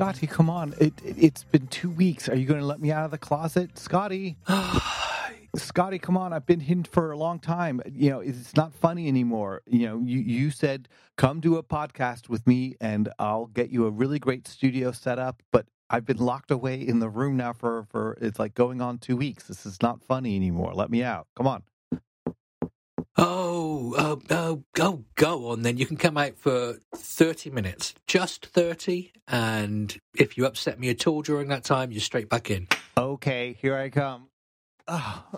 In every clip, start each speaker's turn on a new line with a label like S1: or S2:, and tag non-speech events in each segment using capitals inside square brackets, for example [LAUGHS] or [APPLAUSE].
S1: Scotty, come on. It, it, has been two weeks. Are you going to let me out of the closet? Scotty. [SIGHS] Scotty, come on. I've been hidden for a long time. You know, it's not funny anymore. You know, you, you said, come do a podcast with me and I'll get you a really great studio set up. But I've been locked away in the room now for, for it's like going on two weeks. This is not funny anymore. Let me out. Come on.
S2: Oh, oh, oh, oh, go on then. You can come out for 30 minutes, just 30. And if you upset me at all during that time, you're straight back in.
S1: Okay, here I come. Oh. [SIGHS]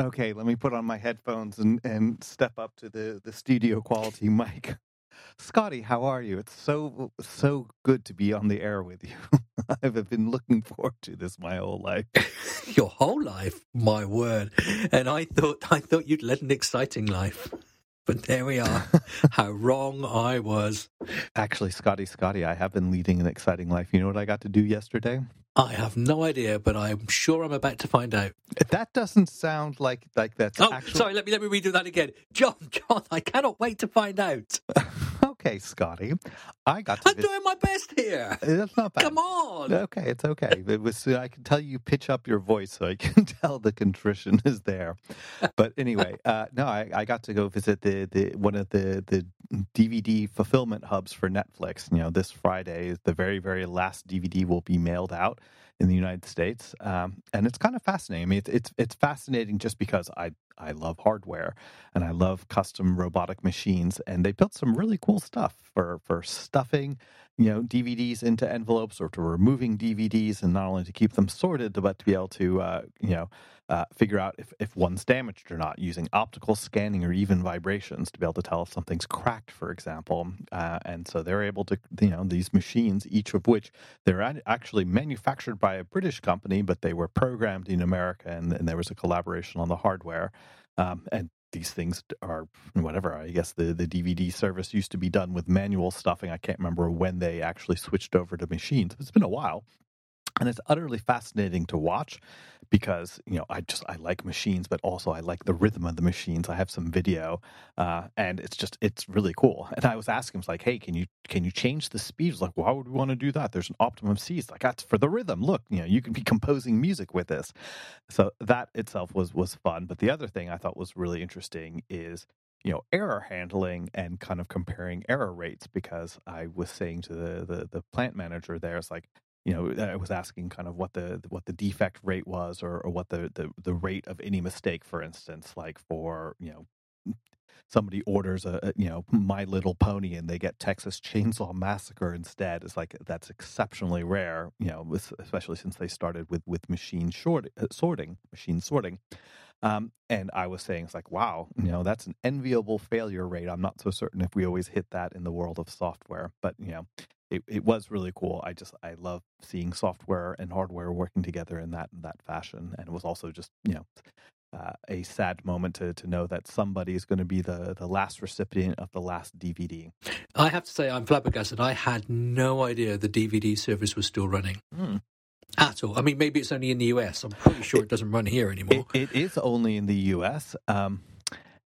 S1: Okay, let me put on my headphones and, and step up to the, the studio quality mic. [LAUGHS] Scotty, how are you? It's so so good to be on the air with you. [LAUGHS] I've been looking forward to this my whole life. [LAUGHS]
S2: Your whole life, my word. And I thought I thought you'd led an exciting life. But there we are. [LAUGHS] How wrong I was.
S1: Actually, Scotty, Scotty, I have been leading an exciting life. You know what I got to do yesterday?
S2: I have no idea, but I'm sure I'm about to find out.
S1: That doesn't sound like like that's.
S2: Oh,
S1: actual...
S2: sorry. Let me let me redo that again, John. John, I cannot wait to find out.
S1: Okay, Scotty. I got to.
S2: I'm doing my best here.
S1: That's not bad.
S2: Come on.
S1: Okay, it's okay. It was. I can tell you pitch up your voice so I can [LAUGHS] tell the contrition is there. But anyway, uh, no, I, I got to go visit the, the one of the the DVD fulfillment hubs for Netflix. You know, this Friday, is the very very last DVD will be mailed out in the United States, um, and it's kind of fascinating. I mean, it's, it's it's fascinating just because I I love hardware and I love custom robotic machines, and they built some really cool stuff for for stuffing, you know, DVDs into envelopes or to removing DVDs, and not only to keep them sorted, but to be able to uh, you know uh, figure out if, if one's damaged or not using optical scanning or even vibrations to be able to tell if something's cracked, for example. Uh, and so they're able to, you know, these machines, each of which they're actually manufactured by a British company, but they were programmed in America and, and there was a collaboration on the hardware. Um, and these things are whatever. I guess the, the DVD service used to be done with manual stuffing. I can't remember when they actually switched over to machines. It's been a while and it's utterly fascinating to watch because you know I just I like machines, but also I like the rhythm of the machines. I have some video, uh, and it's just it's really cool. And I was asking, him, like, hey, can you can you change the speed? He's like, why would we want to do that? There's an optimum speed. Like that's for the rhythm. Look, you know, you can be [LAUGHS] composing music with this. So that itself was was fun. But the other thing I thought was really interesting is you know error handling and kind of comparing error rates because I was saying to the the, the plant manager there, it's like you know, I was asking kind of what the what the defect rate was, or, or what the, the the rate of any mistake, for instance, like for you know somebody orders a, you know My Little Pony and they get Texas Chainsaw Massacre instead. It's like that's exceptionally rare, you know, especially since they started with with machine short, uh, sorting, machine sorting. Um, and I was saying, it's like, wow, you know, that's an enviable failure rate. I'm not so certain if we always hit that in the world of software, but you know, it, it was really cool. I just I love seeing software and hardware working together in that that fashion, and it was also just you know uh, a sad moment to to know that somebody is going to be the the last recipient of the last DVD.
S2: I have to say I'm flabbergasted. I had no idea the DVD service was still running.
S1: Mm.
S2: At all. I mean, maybe it's only in the US. I'm pretty sure it, it doesn't run here anymore.
S1: it, it is only in the US. Um,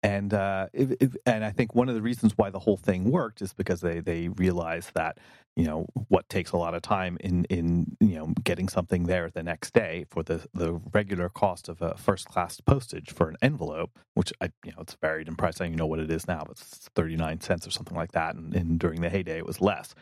S1: and uh, if, if, and I think one of the reasons why the whole thing worked is because they they realized that you know what takes a lot of time in in you know getting something there the next day for the the regular cost of a first class postage for an envelope, which I you know it's varied in price. I don't know what it is now, but it's thirty nine cents or something like that. And, and during the heyday, it was less.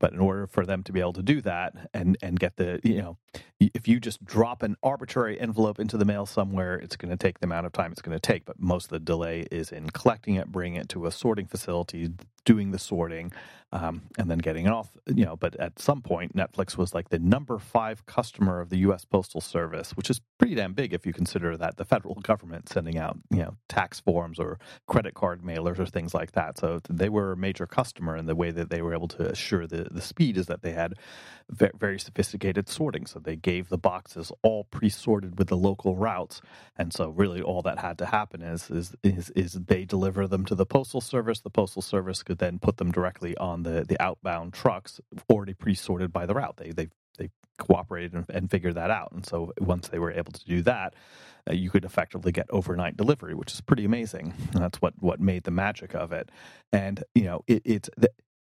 S1: But in order for them to be able to do that and and get the you know, if you just drop an arbitrary envelope into the mail somewhere, it's going to take the amount of time it's going to take. But most of the delay is in collecting it, bringing it to a sorting facility, doing the sorting, um, and then getting it off. You know, but at some point, Netflix was like the number five customer of the U.S. Postal Service, which is pretty damn big if you consider that the federal [LAUGHS] government sending out you know tax forms or credit card mailers or things like that. So they were a major customer, and the way that they were able to assure the the speed is that they had very sophisticated sorting. So they gave the boxes all pre-sorted with the local routes, and so really all that had to happen is is is, is they deliver them to the postal service. The postal service could then put them directly on the the outbound trucks already pre-sorted by the route. They they they cooperated and, and figured that out. And so once they were able to do that, uh, you could effectively get overnight delivery, which is pretty amazing. And that's what what made the magic of it. And you know, it, it's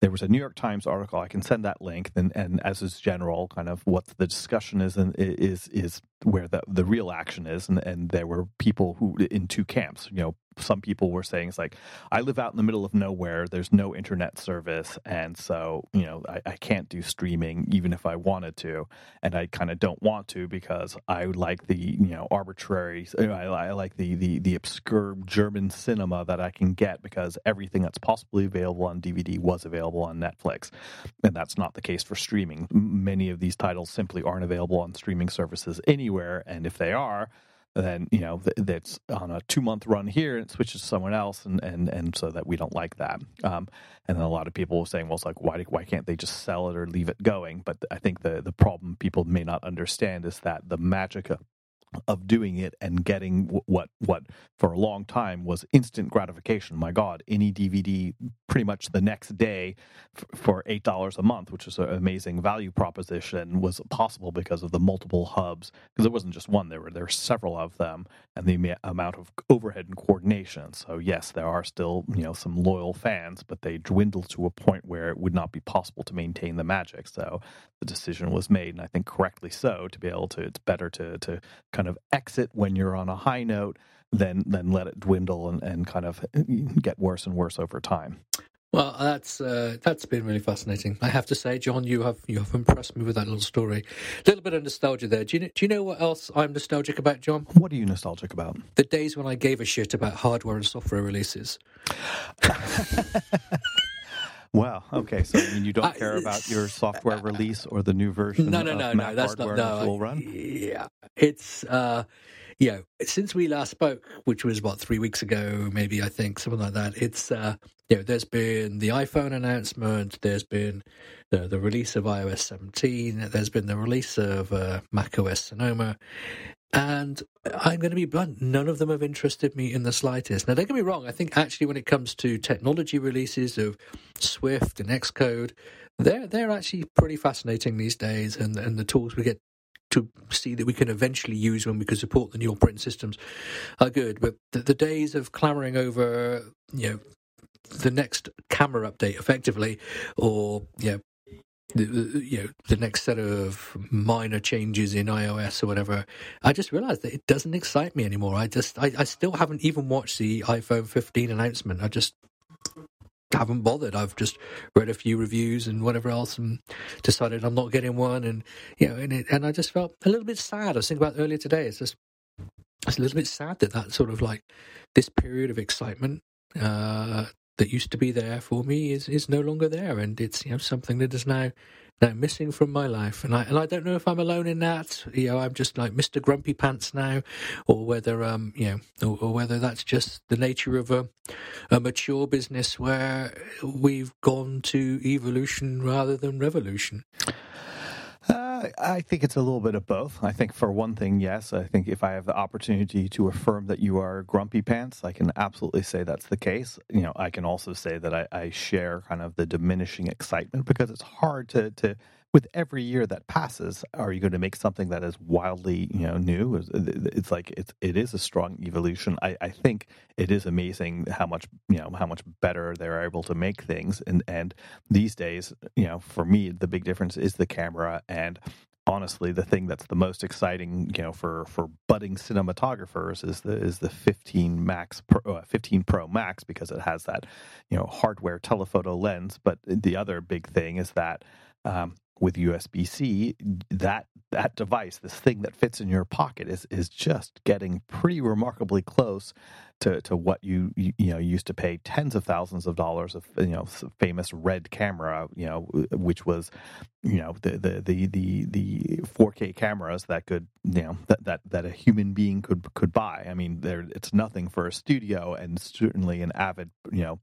S1: there was a New York Times article. I can send that link, and, and as is general, kind of what the discussion is and is is where the the real action is, and and there were people who in two camps. You know, some people were saying it's like I live out in the middle of nowhere. There's no internet service, and so you know I, I can't do streaming even if I wanted to, and I kind of don't want to because I like the you know arbitrary. I, I like the the the obscure German cinema that I can get because everything that's possibly available on DVD was available on Netflix, and that's not the case for streaming. Many of these titles simply aren't available on streaming services and if they are then you know th- that's on a two month run here and it switches to someone else and and and so that we don't like that. Um, and then a lot of people were saying well it's like why why can't they just sell it or leave it going? But i think the the problem people may not understand is that the magic of doing it and getting what what for a long time was instant gratification. My God, any DVD pretty much the next day for eight dollars a month, which is an amazing value proposition, was possible because of the multiple hubs. Because there wasn't just one; there were there were several of them, and the amount of overhead and coordination. So yes, there are still you know some loyal fans, but they dwindle to a point where it would not be possible to maintain the magic. So the decision was made, and I think correctly so, to be able to. It's better to to kind of exit when you're on a high note then then let it dwindle and, and kind of [LAUGHS] get worse and worse over time.
S2: Well, that's uh, that's been really fascinating. I have to say, John, you have you have impressed me with that little story. A little bit of nostalgia there. Do you do you know what else I'm nostalgic about, John?
S1: What are you nostalgic about?
S2: The days when I gave a shit about hardware and software releases. [LAUGHS]
S1: Wow. Okay. So I mean, you don't care about your software release or the new version?
S2: No, no, no,
S1: no.
S2: That's not. No,
S1: will run.
S2: Yeah, it's. uh you know, since we last spoke, which was what three weeks ago, maybe I think something like that. It's uh, you know, there's been the iPhone announcement, there's been the the release of iOS 17, there's been the release of uh, macOS Sonoma, and I'm going to be blunt, none of them have interested me in the slightest. Now, don't get me wrong, I think actually when it comes to technology releases of Swift and Xcode, they're, they're actually pretty fascinating these days, and, and the tools we get to see that we can eventually use when we can support the new operating systems are good. But the, the days of clamoring over, you know, the next camera update effectively, or know, the, you know the next set of minor changes in iOS or whatever, I just realized that it doesn't excite me anymore. I just I, I still haven't even watched the iPhone 15 announcement. I just haven't bothered. I've just read a few reviews and whatever else, and decided I'm not getting one. And you know, and it, and I just felt a little bit sad. I was thinking about earlier today. It's just it's a little bit sad that that sort of like this period of excitement uh, that used to be there for me is is no longer there, and it's you know something that is now now missing from my life. And I and I don't know if I'm alone in that. You know, I'm just like Mister Grumpy Pants now, or whether um you know, or, or whether that's just the nature of a a mature business where we've gone to evolution rather than revolution.
S1: Uh, I think it's a little bit of both. I think for one thing, yes. I think if I have the opportunity to affirm that you are grumpy pants, I can absolutely say that's the case. You know, I can also say that I, I share kind of the diminishing excitement because it's hard to to with every year that passes, are you going to make something that is wildly, you know, new? It's like it's it is a strong evolution. I, I think it is amazing how much you know how much better they're able to make things, and and these days, you know, for me, the big difference is the camera and honestly the thing that's the most exciting you know for for budding cinematographers is the is the 15 max pro, uh, 15 pro max because it has that you know hardware telephoto lens but the other big thing is that um, with USB-C, that that device, this thing that fits in your pocket, is is just getting pretty remarkably close to, to what you, you, you know used to pay tens of thousands of dollars of you know famous red camera, you know, which was you know the the the the, the 4K cameras that could you know that, that that a human being could could buy. I mean, there it's nothing for a studio, and certainly an avid you know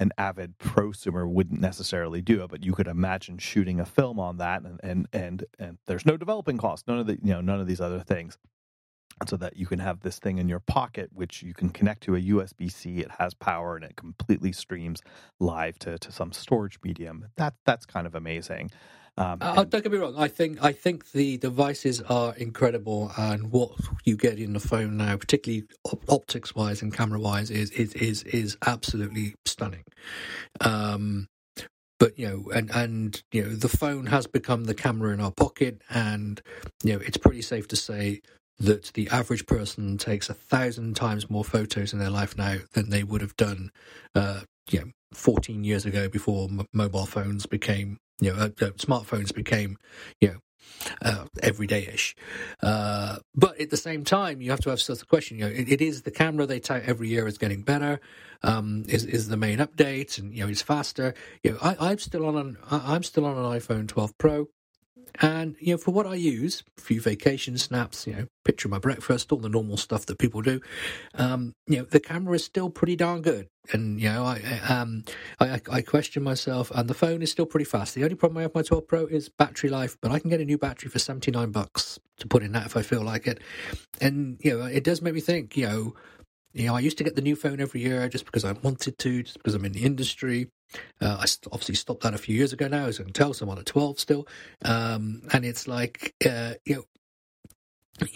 S1: an avid prosumer wouldn't necessarily do it, but you could imagine shooting a film on that, and and and and there's no developing cost, none of the you know none of these other things, so that you can have this thing in your pocket, which you can connect to a USB C. It has power and it completely streams live to to some storage medium. That that's kind of amazing.
S2: Um, uh, don't get me wrong. I think I think the devices are incredible, and what you get in the phone now, particularly op- optics wise and camera wise, is is is is absolutely stunning. Um, but you know, and and you know, the phone has become the camera in our pocket, and you know, it's pretty safe to say that the average person takes a thousand times more photos in their life now than they would have done, uh, you know, 14 years ago before m- mobile phones became, you know, uh, uh, smartphones became, you know, uh, everyday-ish. Uh, but at the same time, you have to ask the question. You know, it, it is the camera they tout every year is getting better. Um, is is the main update, and you know, it's faster. You know, I, I'm still on an I'm still on an iPhone 12 Pro. And you know, for what I use, a few vacation snaps, you know, picture of my breakfast, all the normal stuff that people do. Um, you know, the camera is still pretty darn good, and you know, I um, I, I question myself, and the phone is still pretty fast. The only problem I have with my 12 Pro is battery life, but I can get a new battery for 79 bucks to put in that if I feel like it. And you know, it does make me think, you know. You know, I used to get the new phone every year just because I wanted to, just because I'm in the industry. Uh, I obviously stopped that a few years ago now, as I can tell, so I'm on a 12 still. Um, and it's like, uh, you know,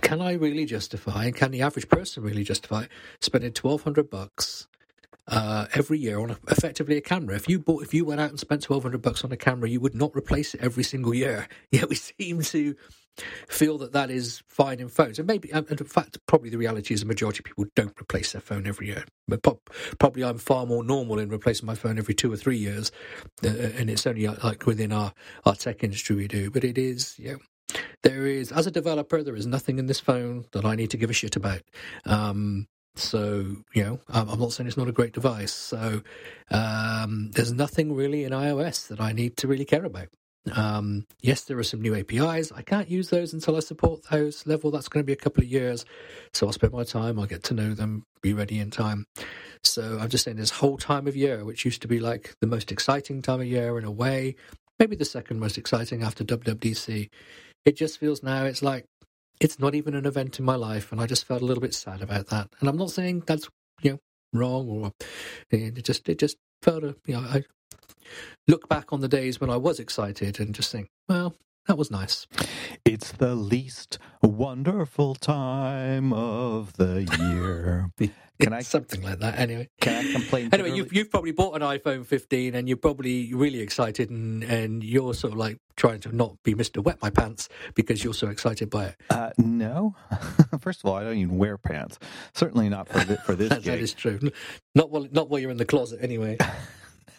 S2: can I really justify, and can the average person really justify spending 1200 bucks uh, every year on a, effectively a camera. If you bought, if you went out and spent twelve hundred bucks on a camera, you would not replace it every single year. [LAUGHS] Yet we seem to feel that that is fine in phones, and maybe, and in fact, probably the reality is the majority of people don't replace their phone every year. But probably I'm far more normal in replacing my phone every two or three years, uh, and it's only uh, like within our our tech industry we do. But it is, know, there is as a developer, there is nothing in this phone that I need to give a shit about. Um, so, you know, I'm not saying it's not a great device. So, um, there's nothing really in iOS that I need to really care about. Um, yes, there are some new APIs. I can't use those until I support those level. That's going to be a couple of years. So I'll spend my time. I'll get to know them, be ready in time. So I'm just saying this whole time of year, which used to be like the most exciting time of year in a way, maybe the second most exciting after WWDC. It just feels now it's like it's not even an event in my life, and I just felt a little bit sad about that. And I'm not saying that's you know wrong or it just it just felt a you know I look back on the days when I was excited and just think, well, that was nice.
S1: It's the least wonderful time of the year. [LAUGHS]
S2: Can I something like that? Anyway,
S1: can I complain?
S2: Anyway, you've you've probably bought an iPhone 15 and you're probably really excited, and and you're sort of like trying to not be Mister Wet My Pants because you're so excited by it.
S1: Uh, no, [LAUGHS] first of all, I don't even wear pants. Certainly not for this, for this. [LAUGHS]
S2: that, that is true. Not while not while you're in the closet, anyway.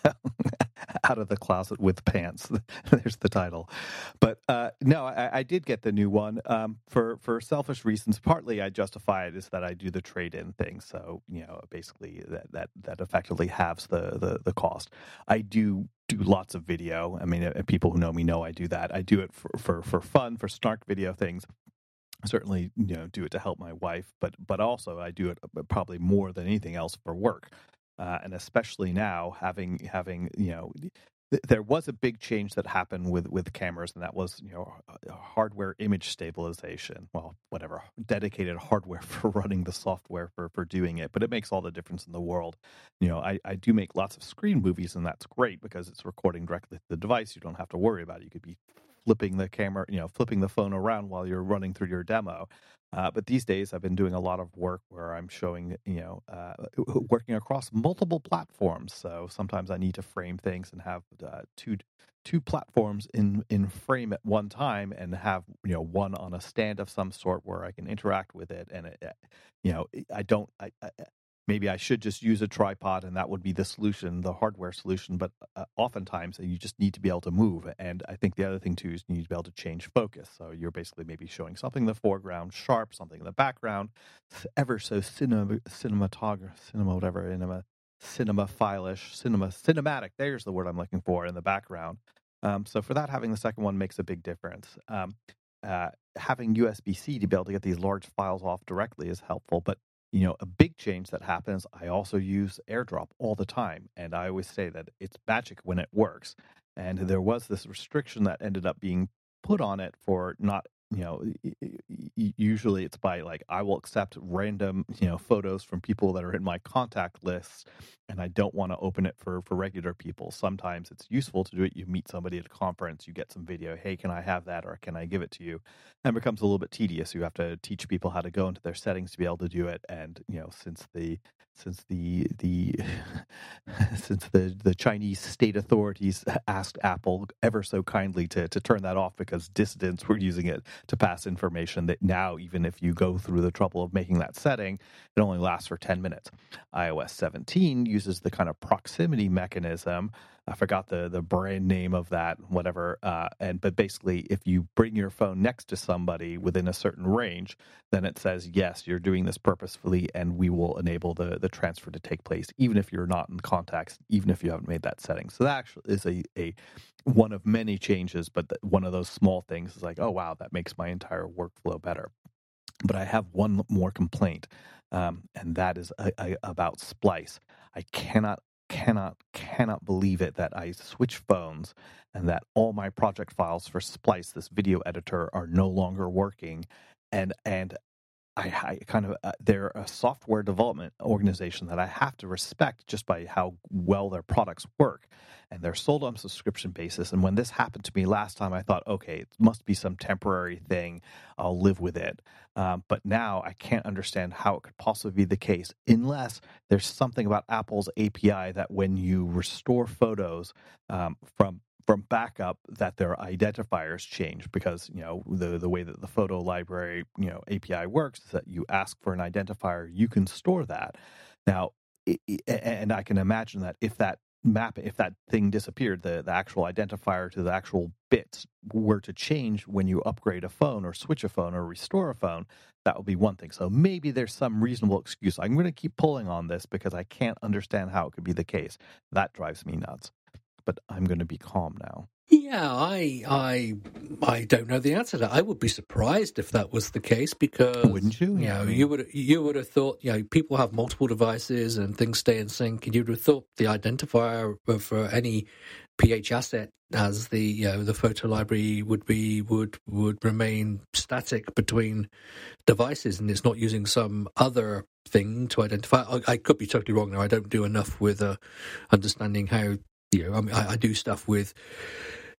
S2: [LAUGHS]
S1: out of the closet with pants. [LAUGHS] There's the title. But uh, no, I, I, did get the new one um, for for selfish reasons. Partly, I justify it is that I do the trade in thing. So you know, basically that that that effectively halves the the, the cost. I do do lots of video. I mean, uh, people who know me know I do that. I do it for for for fun, for snark video things certainly you know do it to help my wife but but also i do it uh, probably more than anything else for work uh, and especially now having having you know th- there was a big change that happened with with cameras and that was you know hardware image stabilization. Well whatever dedicated hardware [LAUGHS] for running the software for for doing it but it makes all the difference in the world. You know i i do make lots of screen movies and that's great because it's recording directly to the device. You don't have to worry about it. You could be flipping the camera, you know, flipping the phone around while you're running through your demo. Uh, but these days, I've been doing a lot of work where I'm showing, you know, uh, working across multiple platforms. So sometimes I need to frame things and have uh, two two platforms in in frame at one time, and have you know one on a stand of some sort where I can interact with it. And it, you know, I don't. I, maybe I should just use a tripod and that would be the solution, the hardware solution. But uh, oftentimes you just need to be able to move. And I think the other thing too is you need to be able to change focus. So you're basically maybe showing something in the foreground sharp, something in the background, ever so cinema, cinematograph, cinema, whatever, cinema, cinema file-ish, cinema, cinematic. There's the word I'm looking for in the background. Um, so for that, having the second one makes a big difference. Um, uh, having USB C to be able to get these large files off directly is helpful, but you know, a big change that happens, I also use AirDrop all the time. And I always say that it's magic when it works. And there was this restriction that ended up being put on it for not you know usually it's by like i will accept random you know photos from people that are in my contact list and i don't want to open it for for regular people. Sometimes it's useful to do it. You meet somebody at a conference you get some video hey can i have that? Or can i give it to you? And it becomes a little bit tedious. You have to teach people how to go into their settings to be able to do it and you know since the since the the [LAUGHS] since the, the Chinese state authorities asked Apple ever so kindly to, to turn that off because dissidents were using it to pass information that now, even if you go through the trouble of making that setting, it only lasts for 10 minutes. iOS 17 uses the kind of proximity mechanism I forgot the the brand name of that, whatever. Uh, and but basically, if you bring your phone next to somebody within a certain range, then it says yes, you're doing this purposefully, and we will enable the the transfer to take place, even if you're not in contacts, even if you haven't made that setting. So that actually is a a one of many changes, but the, one of those small things is like, oh wow, that makes my entire workflow better. But I have one more complaint, um, and that is a, a, about Splice. I cannot cannot cannot believe it that I switch phones and that all my project files for Splice, this video editor, are no longer working, and and I, I kind of uh, they're a software development organization that I have to respect just by how well their products work, and they're sold on a subscription basis. And when this happened to me last time, I thought, okay, it must be some temporary thing. I'll live with it. Um, but now I can't understand how it could possibly be the case unless there's something about Apple's API that when you restore photos um, from from backup that their identifiers change because you know the the way that the photo library you know API works is that you ask for an identifier you can store that. Now and I can imagine that if that map if that thing disappeared the the actual identifier to the actual bits were to change when you upgrade a phone or switch a phone or restore a phone that would be one thing. So maybe there's some reasonable excuse. I'm going to keep pulling on this because i can't understand how it could be the case. That drives me nuts but I'm going to be calm now.
S2: Yeah, I, I, I don't know the answer to that. I would be surprised if that was the case because
S1: wouldn't you?
S2: You know, you would you would have thought you know people have multiple devices and things stay in sync, and you'd have thought the identifier for any PHAsset as the you know the photo library would be would would remain static between devices, and it's not using some other thing to identify. I, I could be totally wrong there. I don't do enough with uh, understanding how you know, I, mean, I, I do stuff with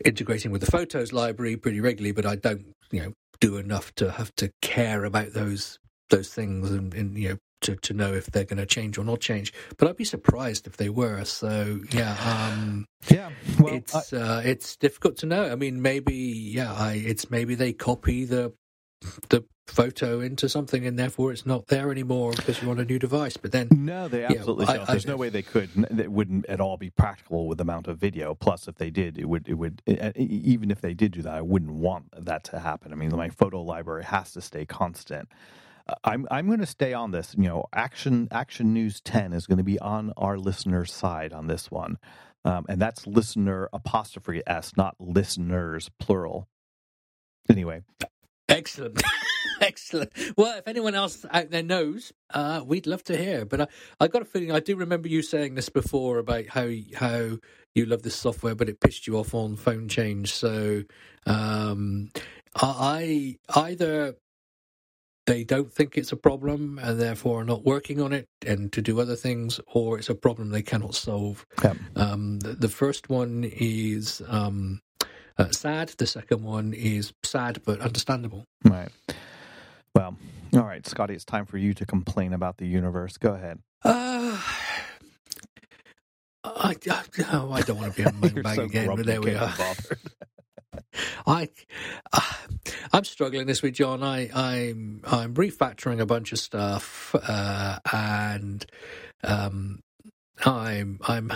S2: integrating with the photos library pretty regularly, but I don't, you know, do enough to have to care about those those things and, and you know to, to know if they're going to change or not change. But I'd be surprised if they were. So yeah, um,
S1: yeah,
S2: well, it's I... uh, it's difficult to know. I mean, maybe yeah, I, it's maybe they copy the the photo into something and therefore it's not there anymore because you're on a new device. But then
S1: no they absolutely yeah, I, there's I, no way they could. It wouldn't at all be practical with the amount of video. Plus if they did it would it would even if they did do that i wouldn't want that to happen. I mean my photo library has to stay constant. Uh, I'm I'm going to stay on this. You know, action action news ten is going to be on our listeners' side on this one, um, and that's listener apostrophe s, not listeners plural. Anyway,
S2: Excellent. [LAUGHS] Excellent. Well, if anyone else out there knows, uh, we'd love to hear. But I, I got a feeling I do remember you saying this before about how how you love this software, but it pissed you off on phone change. So um, I either they don't think it's a problem and therefore are not working on it and to do other things, or it's a problem they cannot solve. Yeah. Um, the, the, first one is um, uh, sad. The second one is sad but understandable.
S1: Right. Well, all right, Scotty, it's time for you to complain about the universe. Go ahead.
S2: Uh, I, I, oh, I don't want to be on my [LAUGHS] bag so again, but there we are. [LAUGHS] I, uh, I'm struggling this week, John. I, I'm I'm refactoring a bunch of stuff, uh, and um, I'm I'm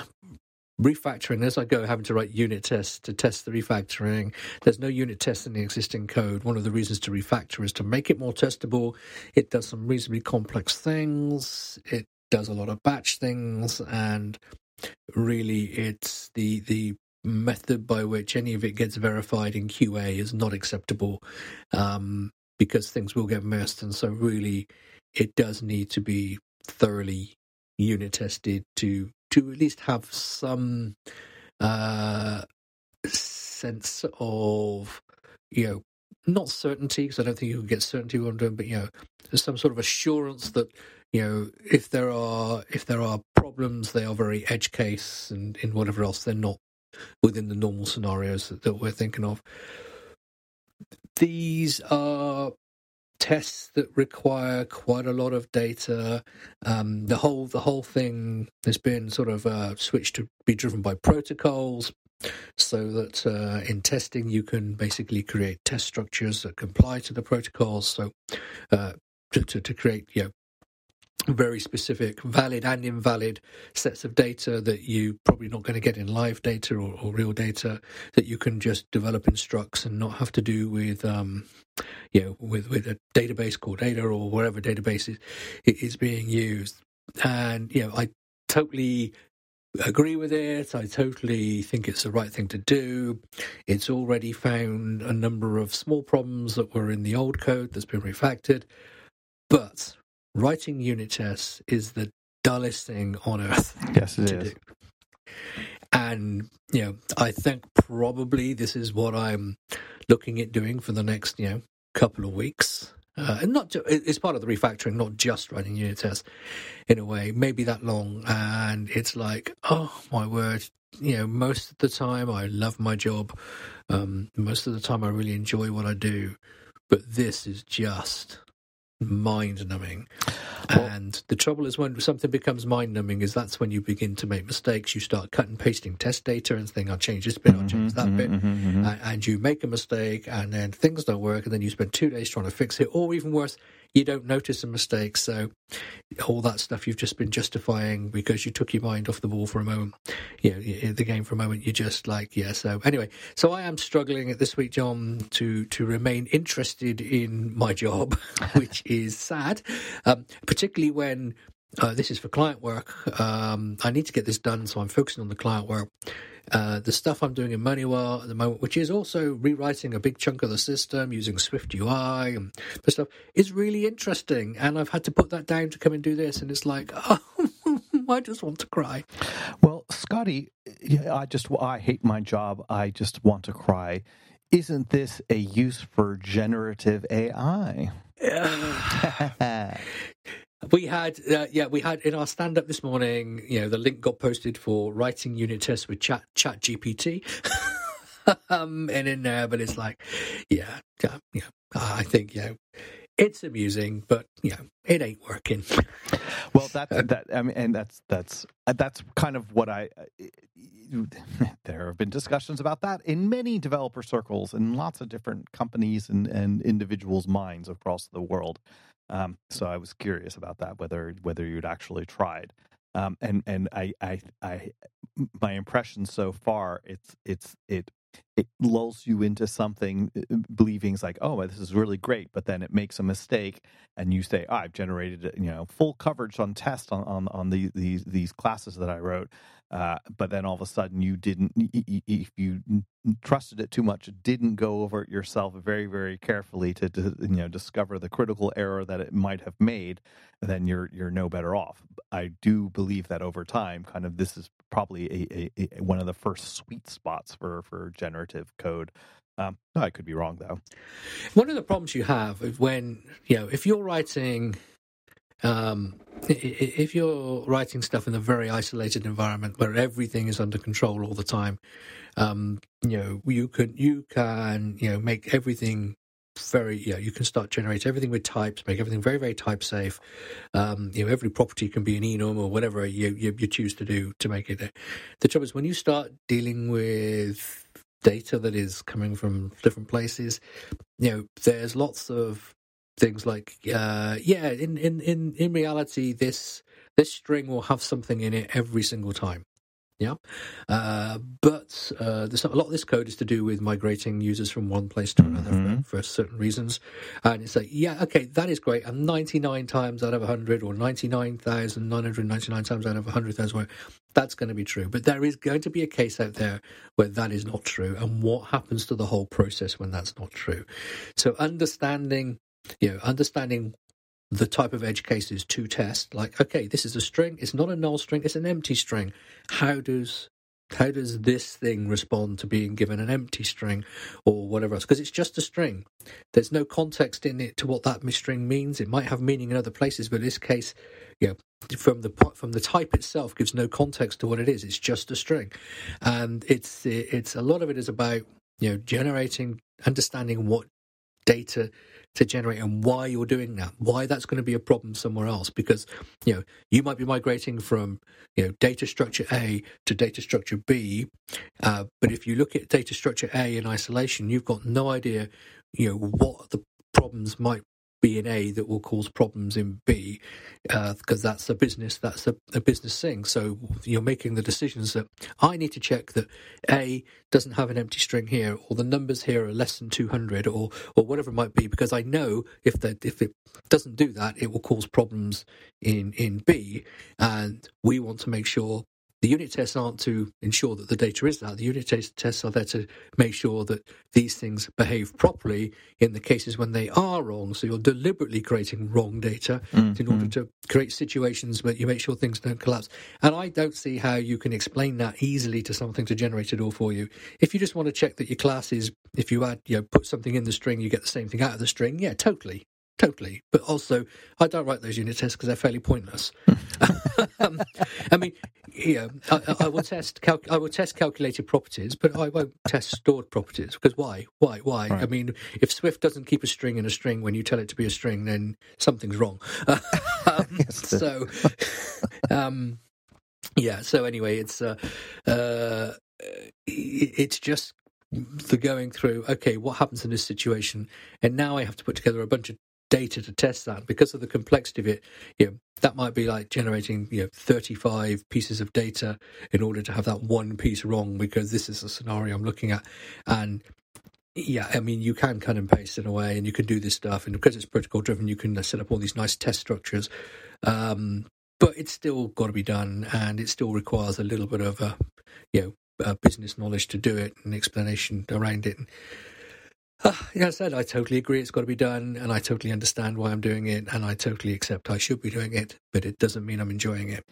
S2: refactoring as I go, having to write unit tests to test the refactoring. There's no unit tests in the existing code. One of the reasons to refactor is to make it more testable. It does some reasonably complex things. It does a lot of batch things, and really, it's the the method by which any of it gets verified in QA is not acceptable um, because things will get messed, and so really, it does need to be thoroughly unit tested to to at least have some uh, sense of you know not certainty because I don't think you can get certainty what I'm doing, but you know some sort of assurance that you know if there are if there are problems they are very edge case and in whatever else they're not within the normal scenarios that, that we're thinking of. These are tests that require quite a lot of data. Um, the whole the whole thing has been sort of uh, switched to be driven by protocols, so that uh, in testing you can basically create test structures that comply to the protocols. So uh, to, to, to create you know very specific, valid and invalid sets of data that you probably not going to get in live data or, or, real data that you can just develop in structs and not have to do with, um, you know, with, with a database Core Data or whatever database is, is being used. And, you know, I totally agree with it. I totally think it's the right thing to do. It's already found a number of small problems that were in the old code that's been refactored. But writing unit tests is the dullest thing on earth.
S1: Yes, it is. Do.
S2: And you know, I think probably this is what I'm looking at doing for the next you know couple of weeks. Uh, and not to, it's part of the refactoring, not just writing unit tests in a way, maybe that long. And it's like, oh my word, you know, most of the time I love my job. Um, most of the time I really enjoy what I do. But this is just mind numbing. Well, and the trouble is when something becomes mind numbing is that's when you begin to make mistakes. You start cutting and pasting test data and think, I'll change this bit, I'll change that mm-hmm, bit. Mm-hmm, mm-hmm. And, and, you make a mistake and then things don't work and then you spend two days trying to fix it. Or even worse, you don't notice a mistake. So all that stuff you've just been justifying because you took your mind off the ball for a moment, you know, the game for a moment. You're just like, yeah. So anyway, so I am struggling at this week, John, to to remain interested in my job, [LAUGHS] which is sad, um, particularly when. Uh, this is for client work. Um, I need to get this done, so I'm focusing on the client work. Uh, the stuff I'm doing in Moneywell at the moment, which is also rewriting a big chunk of the system using Swift UI and stuff, is really interesting. And I've had to put that down to come and do this, and it's like, [LAUGHS] oh, I just want to cry.
S1: Well, Scotty, I just I hate my job. I just want to cry. Isn't this a use for generative AI? [SIGHS] [LAUGHS] [LAUGHS]
S2: We had, uh, yeah, we had in our stand up this morning, you know, the link got posted for writing unit tests with Chat Chat GPT. [LAUGHS] um, and in there, but it's like, yeah, yeah, yeah, I think, know, it's amusing, but you know, it ain't working.
S1: well, that's that. I mean, and that's that's that's kind of what I. [LAUGHS] There have been discussions about that in many developer circles in lots of different companies and, and individuals' minds across the world. Um, so I was curious about that whether whether you'd actually tried. Um, and and I, I I my impression so far it's it's it it lulls you into something uh, believing it's like oh this is really great but then it makes a mistake and you say oh, i've generated you know full coverage on test on on, on the, these these classes that i wrote uh, but then all of a sudden you didn't if you trusted it too much didn't go over it yourself very very carefully to, to, you know discover the critical error that it might have made then you're you're no better off i do believe that over time kind of this is probably a, a, a one of the first sweet spots for for generative code um, I could be wrong though.
S2: One of the problems you have is when you know if you're writing um, if you're writing stuff in a very isolated environment where everything is under control all the time, um, you know you can you can you know make everything very yeah you can start generate everything with types make everything very very type safe. Um, you know every property can be an enum or whatever you, you, you choose to do to make it the trouble is when you start dealing with data that is coming from different places you know there's lots of things like uh, yeah in, in in in reality this this string will have something in it every single time. Yeah? Uh, but uh, there's a lot of this code is to do with migrating users from one place to another mm-hmm. for, for, certain reasons. And it's like yeah okay that is great. And 99 times out of 100 or 99,999 times out of 100,000 that's going to be true. But there is going to be a case out there where that is not true. And what happens to the whole process when that's not true? So understanding you know, understanding the type of edge cases to test, like, okay, this is a string, it's not a null string, it's an empty string. How does how does this thing respond to being given an empty string or whatever else? Because it's just a string. There's no context in it to what that string means. It might have meaning in other places, but in this case, you know, from the from the type itself gives no context to what it is. It's just a string, and it's it's a lot of it is about you know generating, understanding what data to generate and why you're doing that, why that's going to be a problem somewhere else. Because you know you might be migrating from you know data structure A to data structure B, uh, but if you look at data structure A in isolation, you've got no idea you know what the problems might be in A that will cause problems in B, because uh, that's a business, that's a, a, business thing. So you're making the decisions that I need to check that A doesn't have an empty string here, or the numbers here are less than 200, or or whatever it might be, because I know if that if it doesn't do that, it will cause problems in in B, and we want to make sure the unit tests aren't to ensure that the data is that. The unit tests are there to make sure that these things behave properly in the cases when they are wrong. So you're deliberately creating wrong data mm-hmm. in order to create situations where you make sure things don't collapse. And I don't see how you can explain that easily to something to generate it all for you. If you just want to check that your class is, if you add, you know, put something in the string, you get the same thing out of the string, yeah, totally. Totally, but also I don't write those unit tests because they're fairly pointless. [LAUGHS] um, I mean, yeah, I, I will test cal- I will test calculated properties, but I won't test stored properties because why? Why? Why? Right. I mean, if Swift doesn't keep a string in a string when you tell it to be a string, then something's wrong. [LAUGHS] um, [LAUGHS] so, um, yeah. So anyway, it's uh, uh, it's just the going through okay what happens in this situation and now i have to put together a bunch of data to test that. Because of the complexity of it you know that might be like generating you know 35 pieces of data in order to have that one piece wrong because this is a scenario i'm looking at. And yeah i mean you can cut and paste in a way and you can do this stuff and because it's protocol driven you can uh, set up all these nice test structures. Um, but it's still got to be done and it still requires a little bit of a you know uh, business knowledge to do it and explanation around it uh, yeah, I said I totally agree it's got to be done, and I totally understand why I'm doing it, and I totally accept I should be doing it, but it doesn't mean I'm enjoying it.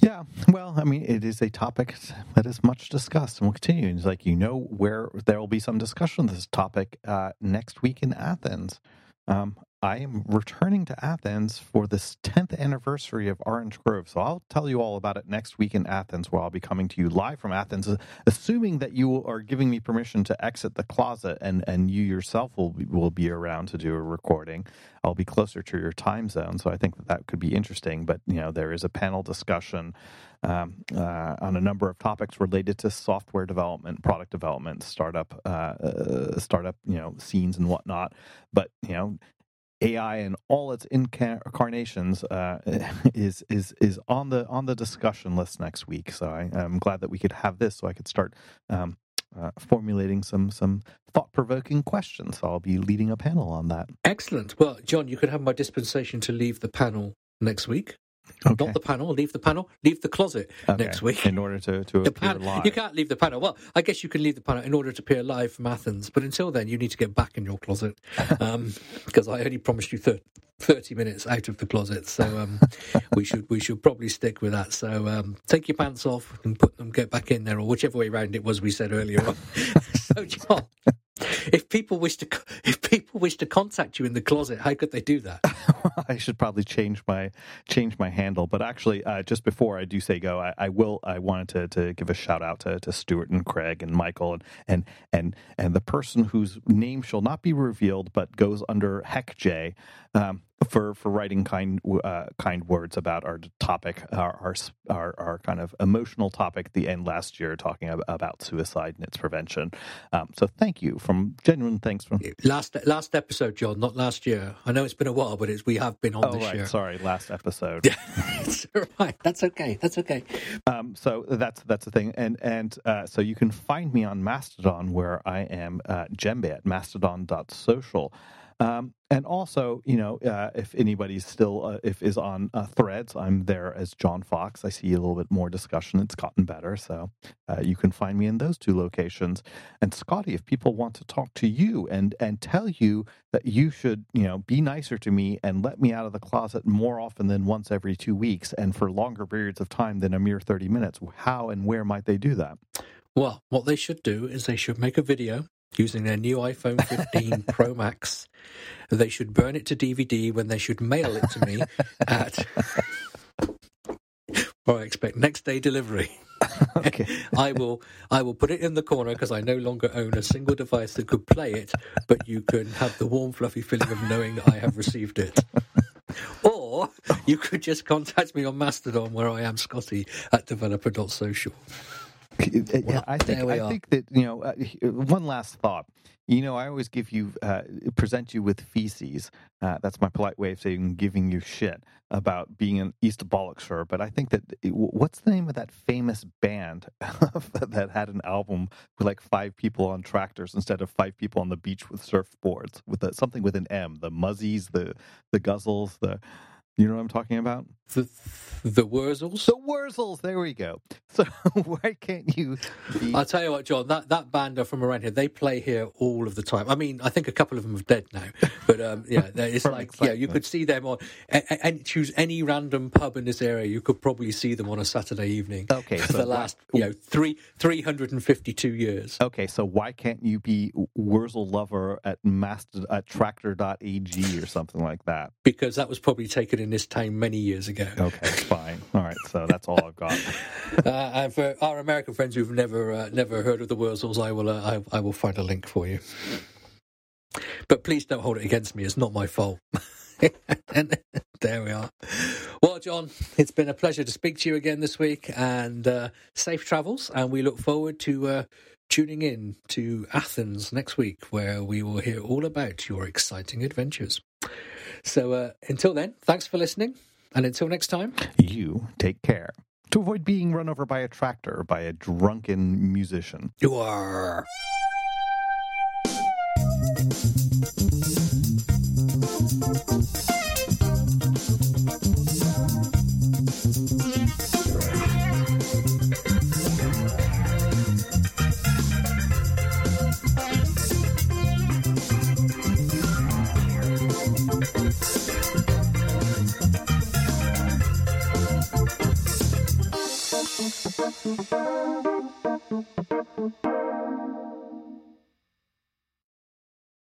S1: Yeah, well, I mean, it is a topic that is much discussed and will continue. It's like you know where there will be some discussion of this topic uh, next week in Athens. Um, I am returning to Athens for this 10th anniversary of Orange Grove. So I'll tell you all about it next week in Athens, where I'll be coming to you live from Athens, assuming that you are giving me permission to exit the closet and, and you yourself will be, will be around to do a recording. I'll be closer to your time zone. So I think that that could be interesting. But, you know, there is a panel discussion um, uh, on a number of topics related to software development, product development, startup, uh, uh, startup, you know, scenes and whatnot. But you know, AI and all its incarnations uh, [LAUGHS] is is is on the on the discussion list next week. So I, am glad that we could have this, so I could start um, uh, formulating some some thought provoking questions. So I'll be leading a panel on that.
S2: Excellent. Well, John, you could have my dispensation to leave the panel next week. Okay. Not the panel. Leave the panel. Leave the closet okay. next week.
S1: In order to, to appear pan- live.
S2: You can't leave the panel. Well, I guess you can leave the panel in order to appear live from Athens. But until then, you need to get back in your closet because [LAUGHS] um, I only promised you thir- 30 minutes out of the closet. So um, we should we should probably stick with that. So um, take your pants off and put them, get back in there, or whichever way around it was we said earlier on. [LAUGHS] so, John, if people wish to [LAUGHS] if people wish to contact you in the closet, how could they do that? [LAUGHS]
S1: I should probably change my change my handle. But actually, uh, just before I do say go, I, I, will. I wanted to, to give a shout out to, to Stuart and Craig and Michael and and and and the person whose name shall not be revealed, but goes under Heck J. Um, for for writing kind uh, kind words about our topic, our, our, our our kind of emotional topic the end last year, talking about suicide and its prevention. Um, so thank you from genuine thanks from
S2: last last episode, John, not last year. I know it's been a while, but it's we have been on
S1: oh,
S2: this
S1: right.
S2: year.
S1: Sorry, last episode. [LAUGHS]
S2: right. That's okay. That's okay.
S1: Um, so that's that's the thing, and and uh, so you can find me on Mastodon where I am uh, Djembe at mastodon.social. Um, and also, you know, uh, if anybody's still uh, if is on uh, Threads, I'm there as John Fox. I see a little bit more discussion. It's gotten better, so uh, you can find me in those two locations. And Scotty, if people want to talk to you and and tell you that you should, you know, be nicer to me and let me out of the closet more often than once every two weeks and for longer periods of time than a mere thirty minutes, how and where might they do that?
S2: Well, what they should do is they should make a video using their new iPhone 15 [LAUGHS] Pro Max. They should burn it to DVD when they should mail it to me at, [LAUGHS] or I expect next day delivery. [LAUGHS]
S1: Okay.
S2: I will I will put it in the corner because I no longer own a single device that could play it, but you can have the warm, fluffy feeling of knowing that I have received it. Or you could just contact me on Mastodon, where I am Scotty at developer.social.
S1: yeah, I think I
S2: are.
S1: think that you know. Uh, one last thought. You know, I always give you uh, present you with feces. Uh, that's my polite way of saying giving you shit about being an East Bollockshire. But I think that what's the name of that famous band [LAUGHS] that had an album with like five people on tractors instead of five people on the beach with surfboards with a, something with an M, the Muzzies, the the Guzzles, the you know what I'm talking about?
S2: The the Wurzels.
S1: The Wurzels. There we go. So [LAUGHS] why can't you? Be...
S2: I'll tell you what, John. That that band are from around here. They play here all of the time. I mean, I think a couple of them are dead now, but um, yeah, [LAUGHS] it's like yeah, you could see them on and choose any random pub in this area. You could probably see them on a Saturday evening.
S1: Okay,
S2: for
S1: so
S2: the
S1: why-
S2: last you know three three hundred and fifty two years.
S1: Okay, so why can't you be Wurzel lover at master at tractor.ag or something like that?
S2: because that was probably taken in this town many years ago.
S1: Okay, fine. All right, so that's all I've got. [LAUGHS]
S2: uh, and for our American friends who've never uh, never heard of the Wurzels, I will uh, I, I will find a link for you. But please don't hold it against me. It's not my fault. [LAUGHS] and there we are. Well, John, it's been a pleasure to speak to you again this week, and uh, safe travels. And we look forward to uh, tuning in to Athens next week, where we will hear all about your exciting adventures. So uh, until then, thanks for listening, and until next time.
S1: You take care to avoid being run over by a tractor by a drunken musician.
S2: You are.